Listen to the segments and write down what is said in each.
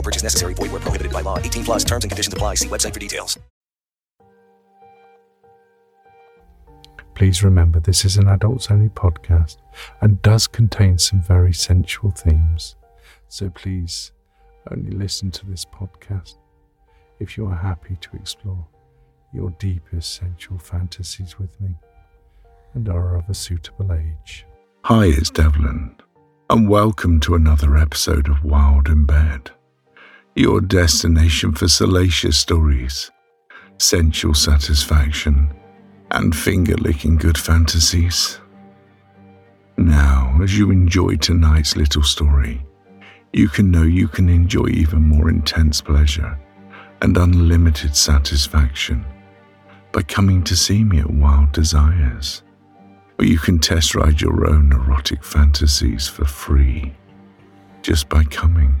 No purchase necessary. Void where prohibited by law. 18 plus terms and conditions apply. See website for details. Please remember this is an adults only podcast and does contain some very sensual themes. So please only listen to this podcast if you are happy to explore your deepest sensual fantasies with me and are of a suitable age. Hi, it's Devlin, and welcome to another episode of Wylde in Bed, your destination for salacious stories, sensual satisfaction, and finger licking good fantasies. Now, as you enjoy tonight's little story, you can know you can enjoy even more intense pleasure and unlimited satisfaction by coming to see me at Wild Desires, or you can test ride your own erotic fantasies for free just by coming.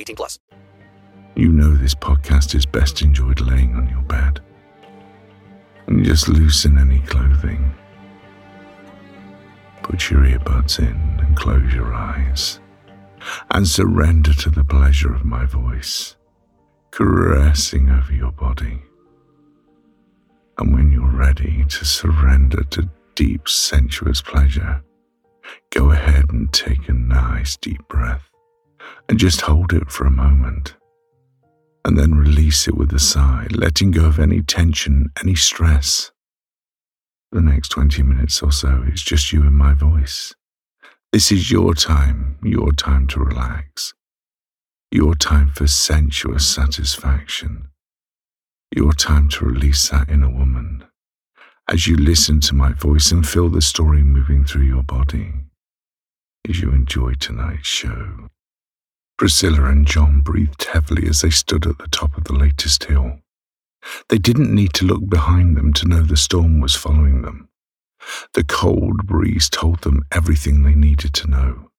18 plus. You know this podcast is best enjoyed laying on your bed. And just loosen any clothing. Put your earbuds in and close your eyes. And surrender to the pleasure of my voice, caressing over your body. And when you're ready to surrender to deep, sensuous pleasure, go ahead and take a nice deep breath and just hold it for a moment. And then release it with a sigh, letting go of any tension, any stress. The next 20 minutes or so, it's just you and my voice. This is your time, your time to relax, your time for sensuous satisfaction your time to release that inner woman as you listen to my voice and feel the story moving through your body as you enjoy tonight's show. Priscilla and Jon breathed heavily as they stood at the top of the latest hill. They didn't need to look behind them to know the storm was following them. The cold breeze told them everything they needed to know.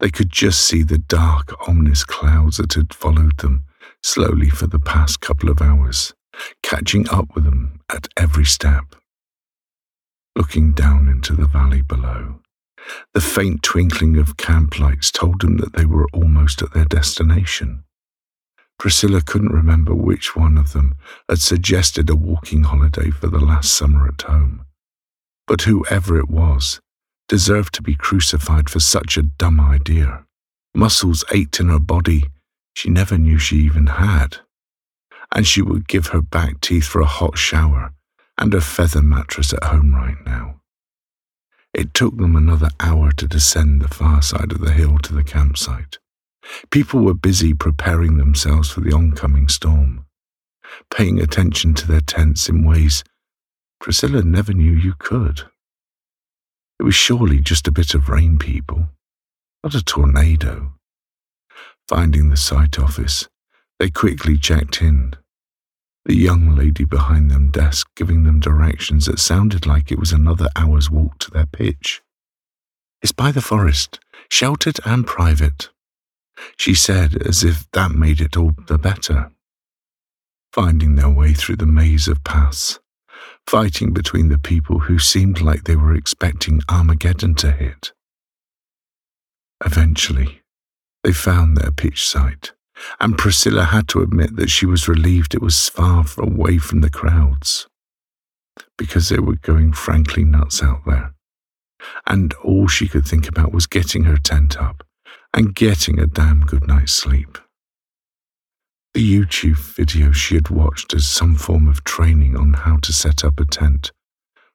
They could just see the dark, ominous clouds that had followed them slowly for the past couple of hours, catching up with them at every step. Looking down into the valley below, the faint twinkling of camp lights told them that they were almost at their destination. Priscilla couldn't remember which one of them had suggested a walking holiday for the last summer at home. But whoever it was deserved to be crucified for such a dumb idea. Muscles ached in her body she never knew she even had. And she would give her back teeth for a hot shower and a feather mattress at home right now. It took them another hour to descend the far side of the hill to the campsite. People were busy preparing themselves for the oncoming storm, paying attention to their tents in ways Priscilla never knew you could. It was surely just a bit of rain, people, not a tornado. Finding the site office, they quickly checked in. The young lady behind them desk giving them directions that sounded like it was another hour's walk to their pitch. It's by the forest, sheltered and private, she said as if that made it all the better. finding their way through the maze of paths, fighting between the people who seemed like they were expecting Armageddon to hit. Eventually, they found their pitch site, and Priscilla had to admit that she was relieved it was far away from the crowds, because they were going frankly nuts out there, and all she could think about was getting her tent up and getting a damn good night's sleep. The YouTube video she had watched as some form of training on how to set up a tent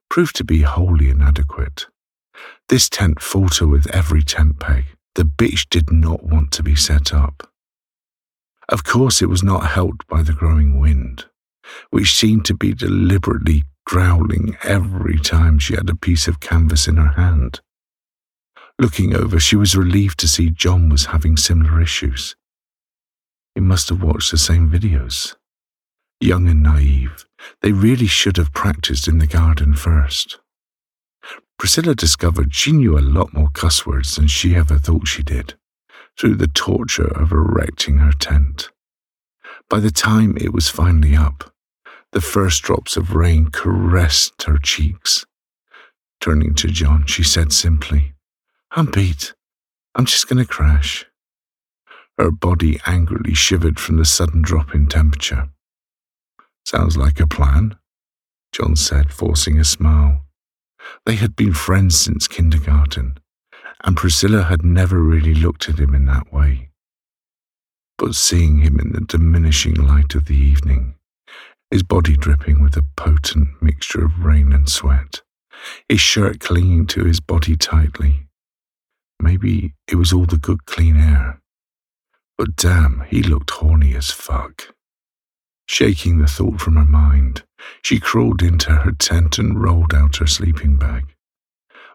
proved to be wholly inadequate. This tent fought her with every tent peg. The bitch did not want to be set up. Of course, it was not helped by the growing wind, which seemed to be deliberately growling every time she had a piece of canvas in her hand. Looking over, she was relieved to see Jon was having similar issues. He must have watched the same videos. Young and naive, they really should have practiced in the garden first. Priscilla discovered she knew a lot more cuss words than she ever thought she did, through the torture of erecting her tent. By the time it was finally up, the first drops of rain caressed her cheeks. Turning to Jon, she said simply, I'm beat. I'm just going to crash. Her body angrily shivered from the sudden drop in temperature. Sounds like a plan, Jon said, forcing a smile. They had been friends since kindergarten, and Priscilla had never really looked at him in that way. But seeing him in the diminishing light of the evening, his body dripping with a potent mixture of rain and sweat, his shirt clinging to his body tightly, maybe it was all the good clean air but damn, he looked horny as fuck. Shaking the thought from her mind, she crawled into her tent and rolled out her sleeping bag.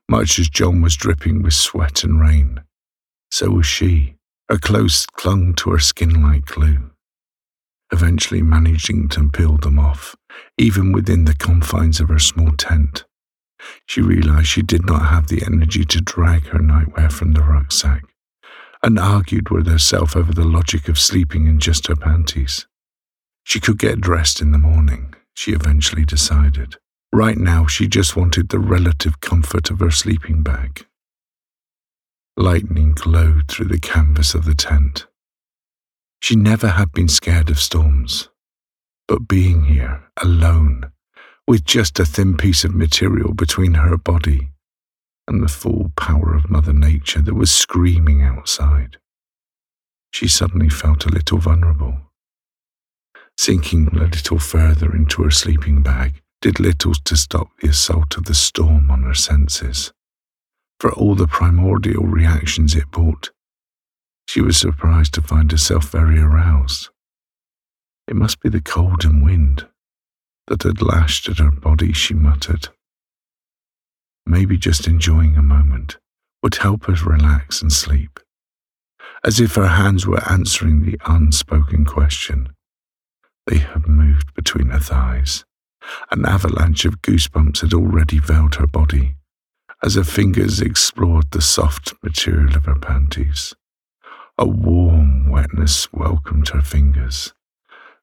Much as Jon was dripping with sweat and rain, so was she. Her clothes clung to her skin like glue. Eventually managing to peel them off, even within the confines of her small tent, she realized she did not have the energy to drag her nightwear from the rucksack and argued with herself over the logic of sleeping in just her panties. She could get dressed in the morning, she eventually decided. Right now, she just wanted the relative comfort of her sleeping bag. Lightning glowed through the canvas of the tent. She never had been scared of storms, but being here, alone, with just a thin piece of material between her body and the full power of Mother Nature that was screaming outside. She suddenly felt a little vulnerable. Sinking a little further into her sleeping bag did little to stop the assault of the storm on her senses. For all the primordial reactions it brought, she was surprised to find herself very aroused. It must be the cold and wind that had lashed at her body, she muttered maybe just enjoying a moment, would help us relax and sleep. As if her hands were answering the unspoken question. They had moved between her thighs. An avalanche of goosebumps had already veiled her body as her fingers explored the soft material of her panties. A warm wetness welcomed her fingers,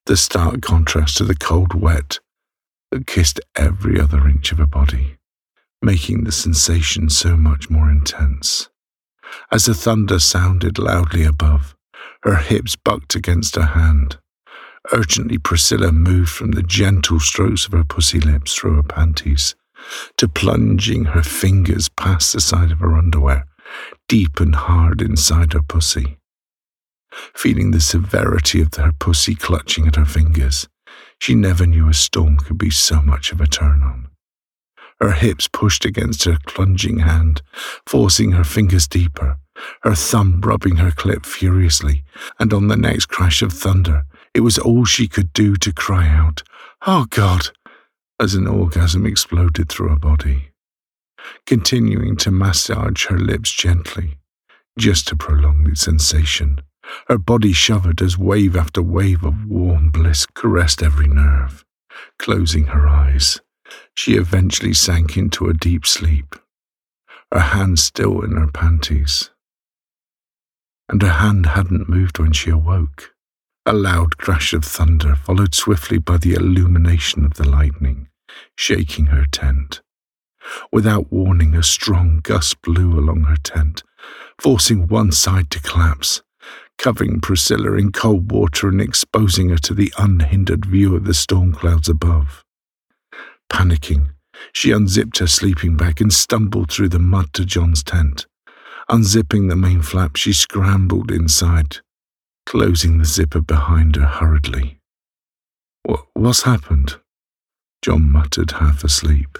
the stark contrast to the cold wet that kissed every other inch of her body making the sensation so much more intense. As the thunder sounded loudly above, her hips bucked against her hand. Urgently, Priscilla moved from the gentle strokes of her pussy lips through her panties to plunging her fingers past the side of her underwear, deep and hard inside her pussy. Feeling the severity of her pussy clutching at her fingers, she never knew a storm could be so much of a turn on her hips pushed against her plunging hand, forcing her fingers deeper, her thumb rubbing her clit furiously, and on the next crash of thunder, it was all she could do to cry out, Oh God! as an orgasm exploded through her body. Continuing to massage her lips gently, just to prolong the sensation, her body shivered as wave after wave of warm bliss caressed every nerve. Closing her eyes, she eventually sank into a deep sleep, her hand still in her panties. And her hand hadn't moved when she awoke. A loud crash of thunder followed swiftly by the illumination of the lightning, shaking her tent. Without warning, a strong gust blew along her tent, forcing one side to collapse, covering Priscilla in cold water and exposing her to the unhindered view of the storm clouds above. Panicking, she unzipped her sleeping bag and stumbled through the mud to Jon's tent. Unzipping the main flap, she scrambled inside, closing the zipper behind her hurriedly. What's happened? Jon muttered, half asleep.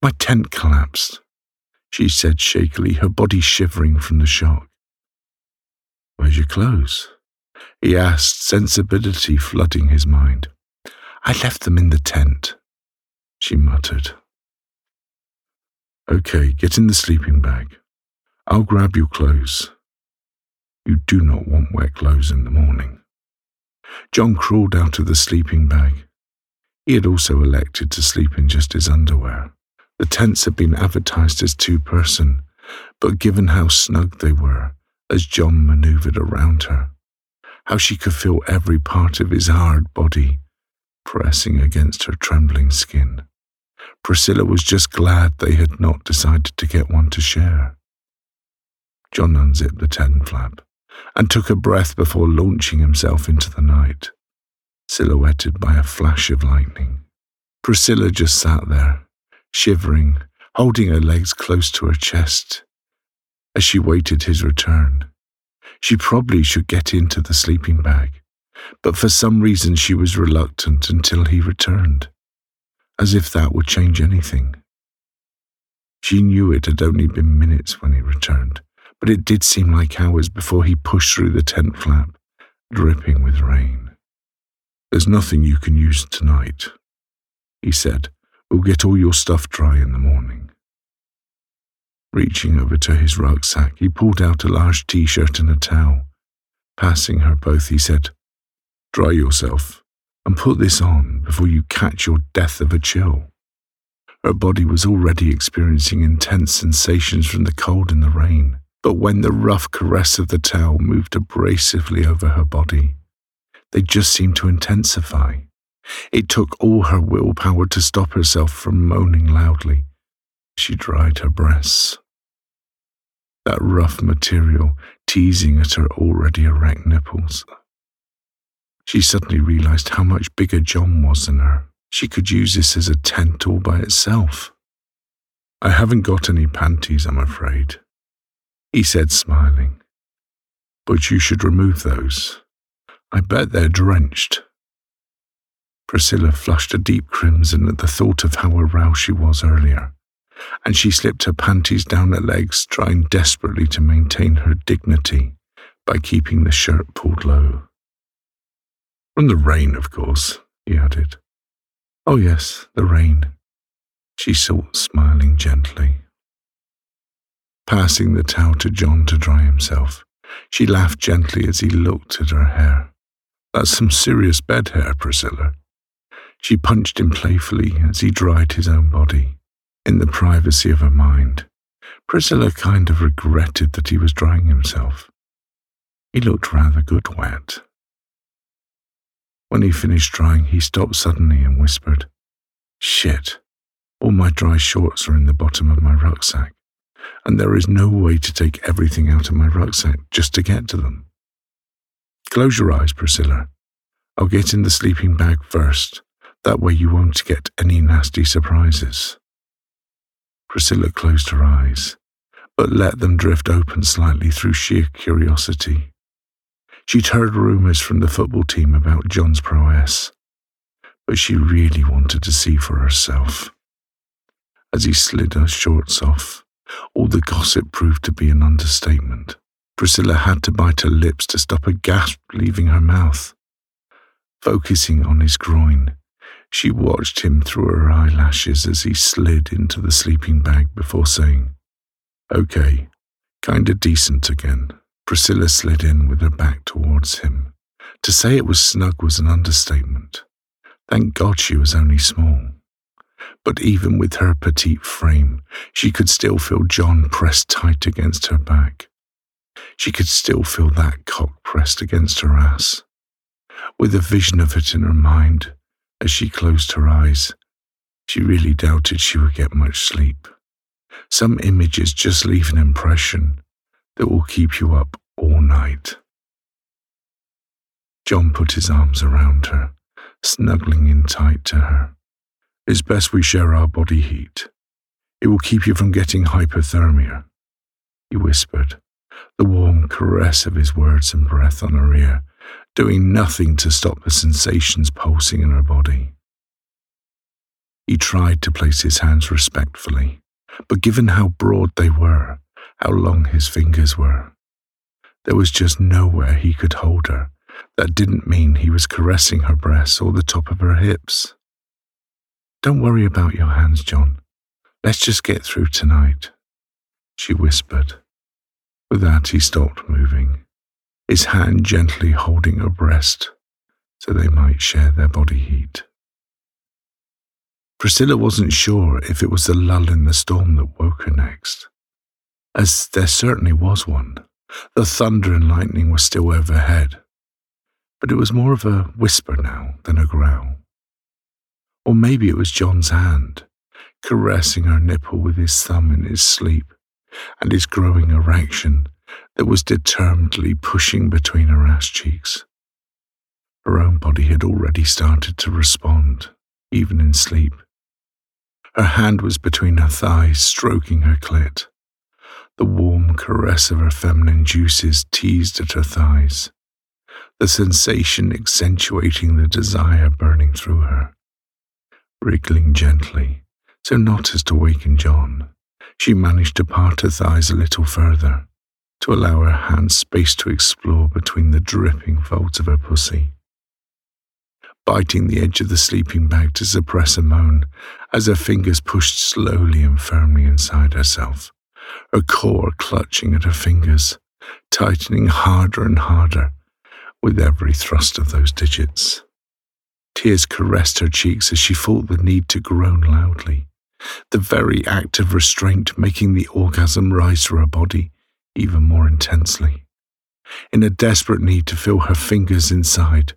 My tent collapsed, she said shakily, her body shivering from the shock. Where's your clothes? He asked, sensibility flooding his mind. I left them in the tent, she muttered. Okay, get in the sleeping bag. I'll grab your clothes. You do not want wet clothes in the morning. Jon crawled out of the sleeping bag. He had also elected to sleep in just his underwear. The tents had been advertised as two person, but given how snug they were, as Jon maneuvered around her, how she could feel every part of his hard body pressing against her trembling skin. Priscilla was just glad they had not decided to get one to share. Jon unzipped the tent flap and took a breath before launching himself into the night, silhouetted by a flash of lightning. Priscilla just sat there, shivering, holding her legs close to her chest as she waited his return. She probably should get into the sleeping bag, but for some reason she was reluctant until he returned, as if that would change anything. She knew it had only been minutes when he returned, but it did seem like hours before he pushed through the tent flap, dripping with rain. There's nothing you can use tonight, he said. We'll get all your stuff dry in the morning. Reaching over to his rucksack, he pulled out a large t shirt and a towel. Passing her both, he said, Dry yourself and put this on before you catch your death of a chill. Her body was already experiencing intense sensations from the cold and the rain, but when the rough caress of the towel moved abrasively over her body, they just seemed to intensify. It took all her willpower to stop herself from moaning loudly. She dried her breasts. That rough material teasing at her already erect nipples. She suddenly realized how much bigger Jon was than her. She could use this as a tent all by itself. I haven't got any panties, I'm afraid, he said, smiling. But you should remove those. I bet they're drenched. Priscilla flushed a deep crimson at the thought of how aroused she was earlier, and she slipped her panties down her legs, trying desperately to maintain her dignity by keeping the shirt pulled low. From the rain, of course, he added. Oh, yes, the rain, she thought, smiling gently. Passing the towel to Jon to dry himself, she laughed gently as he looked at her hair. That's some serious bed hair, Priscilla. She punched him playfully as he dried his own body. In the privacy of her mind, Priscilla kind of regretted that he was drying himself. He looked rather good wet. When he finished drying, he stopped suddenly and whispered, Shit, all my dry shorts are in the bottom of my rucksack, and there is no way to take everything out of my rucksack just to get to them. Close your eyes, Priscilla. I'll get in the sleeping bag first, that way you won't get any nasty surprises. Priscilla closed her eyes, but let them drift open slightly through sheer curiosity. She'd heard rumours from the football team about Jon's prowess, but she really wanted to see for herself. As he slid her shorts off, all the gossip proved to be an understatement. Priscilla had to bite her lips to stop a gasp leaving her mouth. Focusing on his groin, she watched him through her eyelashes as he slid into the sleeping bag before saying, Okay, kinda decent again. Priscilla slid in with her back towards him. To say it was snug was an understatement. Thank God she was only small. But even with her petite frame, she could still feel Jon pressed tight against her back. She could still feel that cock pressed against her ass. with a vision of it in her mind as she closed her eyes. She really doubted she would get much sleep. Some images just leave an impression that will keep you up all night. Jon put his arms around her, snuggling in tight to her. It's best we share our body heat. It will keep you from getting hypothermia, he whispered, the warm caress of his words and breath on her ear, doing nothing to stop the sensations pulsing in her body. He tried to place his hands respectfully, but given how broad they were, how long his fingers were, there was just nowhere he could hold her. That didn't mean he was caressing her breasts or the top of her hips. Don't worry about your hands, Jon. Let's just get through tonight, she whispered. With that, he stopped moving, his hand gently holding her breast so they might share their body heat. Priscilla wasn't sure if it was the lull in the storm that woke her next, as there certainly was one. The thunder and lightning were still overhead, but it was more of a whisper now than a growl. Or maybe it was Jon's hand, caressing her nipple with his thumb in his sleep, and his growing erection that was determinedly pushing between her ass cheeks. Her own body had already started to respond, even in sleep. Her hand was between her thighs, stroking her clit. The warm caress of her feminine juices teased at her thighs, the sensation accentuating the desire burning through her. Wriggling gently, so not as to waken Jon, she managed to part her thighs a little further, to allow her hands space to explore between the dripping folds of her pussy. Biting the edge of the sleeping bag to suppress a moan as her fingers pushed slowly and firmly inside herself, her core clutching at her fingers, tightening harder and harder with every thrust of those digits. Tears caressed her cheeks as she felt the need to groan loudly, the very act of restraint making the orgasm rise through her body even more intensely. In a desperate need to feel her fingers inside,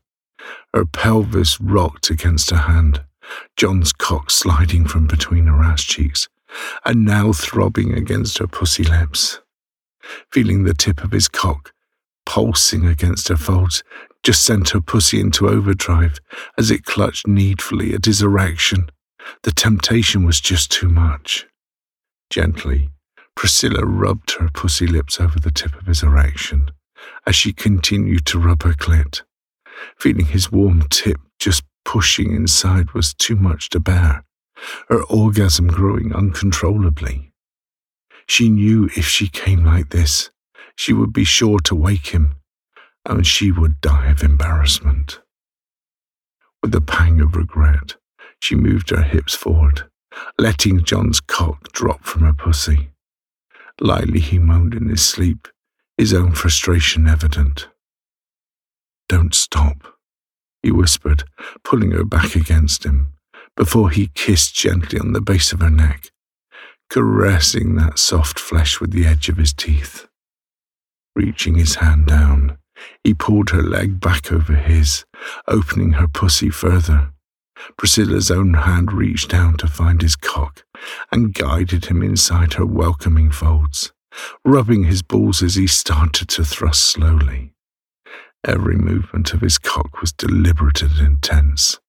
her pelvis rocked against her hand, Jon's cock sliding from between her ass cheeks, and now throbbing against her pussy lips. Feeling the tip of his cock pulsing against her folds just sent her pussy into overdrive as it clutched needfully at his erection. The temptation was just too much. Gently, Priscilla rubbed her pussy lips over the tip of his erection as she continued to rub her clit. Feeling his warm tip just pushing inside was too much to bear, her orgasm growing uncontrollably. She knew if she came like this, she would be sure to wake him, and she would die of embarrassment. With a pang of regret, she moved her hips forward, letting Jon's cock drop from her pussy. Lightly he moaned in his sleep, his own frustration evident. Don't stop, he whispered, pulling her back against him, before he kissed gently on the base of her neck, caressing that soft flesh with the edge of his teeth. Reaching his hand down, he pulled her leg back over his, opening her pussy further. Priscilla's own hand reached down to find his cock and guided him inside her welcoming folds, rubbing his balls as he started to thrust slowly. Every movement of his cock was deliberate and intense,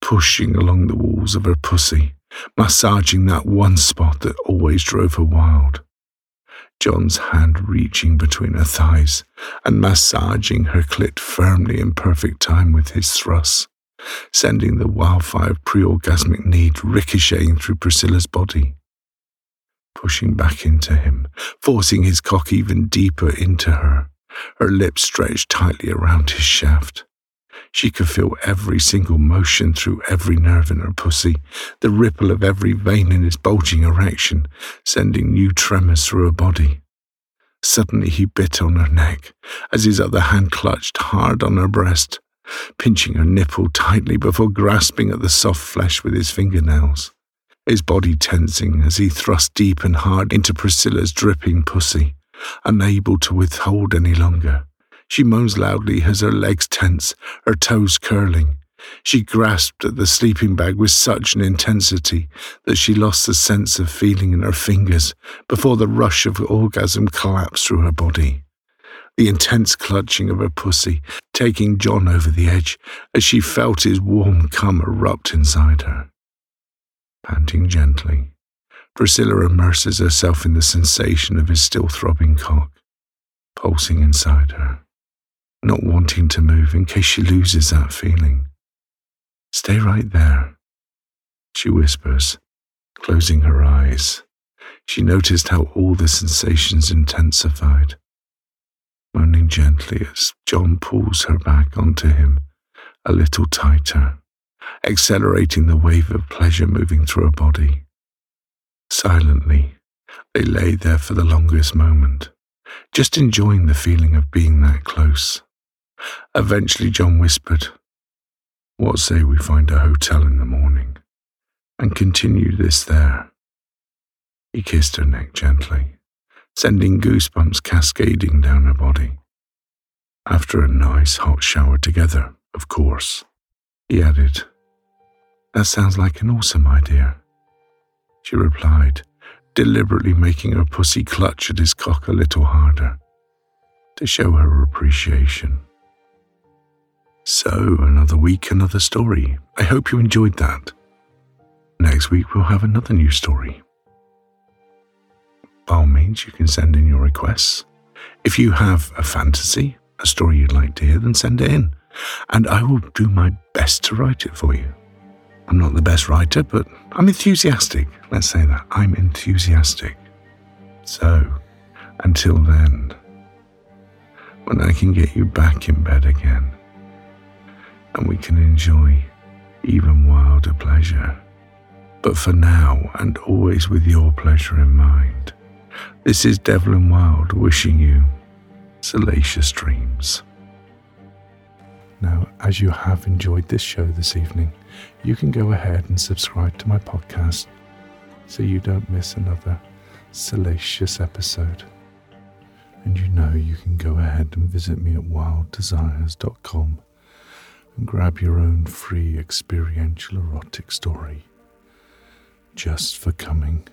pushing along the walls of her pussy, massaging that one spot that always drove her wild. Jon's hand reaching between her thighs and massaging her clit firmly in perfect time with his thrusts, sending the wildfire of pre-orgasmic need ricocheting through Priscilla's body. Pushing back into him, forcing his cock even deeper into her, her lips stretched tightly around his shaft. She could feel every single motion through every nerve in her pussy, the ripple of every vein in his bulging erection, sending new tremors through her body. Suddenly he bit on her neck as his other hand clutched hard on her breast, pinching her nipple tightly before grasping at the soft flesh with his fingernails. His body tensing as he thrust deep and hard into Priscilla's dripping pussy, unable to withhold any longer. She moans loudly as her legs tense, her toes curling. She grasped at the sleeping bag with such an intensity that she lost the sense of feeling in her fingers before the rush of orgasm collapsed through her body. The intense clutching of her pussy taking Jon over the edge as she felt his warm cum erupt inside her. Panting gently, Priscilla immerses herself in the sensation of his still throbbing cock, pulsing inside her, not wanting to move in case she loses that feeling. Stay right there, she whispers, closing her eyes. She noticed how all the sensations intensified. Moaning gently as Jon pulls her back onto him a little tighter, accelerating the wave of pleasure moving through her body. Silently, they lay there for the longest moment, just enjoying the feeling of being that close. Eventually, Jon whispered, what say we find a hotel in the morning and continue this there? He kissed her neck gently, sending goosebumps cascading down her body. After a nice hot shower together, of course, he added, That sounds like an awesome idea. She replied, deliberately making her pussy clutch at his cock a little harder to show her appreciation. So, another week, another story. I hope you enjoyed that. Next week, we'll have another new story. By all means, you can send in your requests. If you have a fantasy, a story you'd like to hear, then send it in, and I will do my best to write it for you. I'm not the best writer, but I'm enthusiastic. Let's say that. I'm enthusiastic. So, until then, when I can get you back in bed again, and we can enjoy even wilder pleasure. But for now, and always with your pleasure in mind, this is Devlin Wylde wishing you salacious dreams. Now, as you have enjoyed this show this evening, you can go ahead and subscribe to my podcast so you don't miss another salacious episode. And you know you can go ahead and visit me at wilddesires.com and grab your own free experiential erotic story just for coming.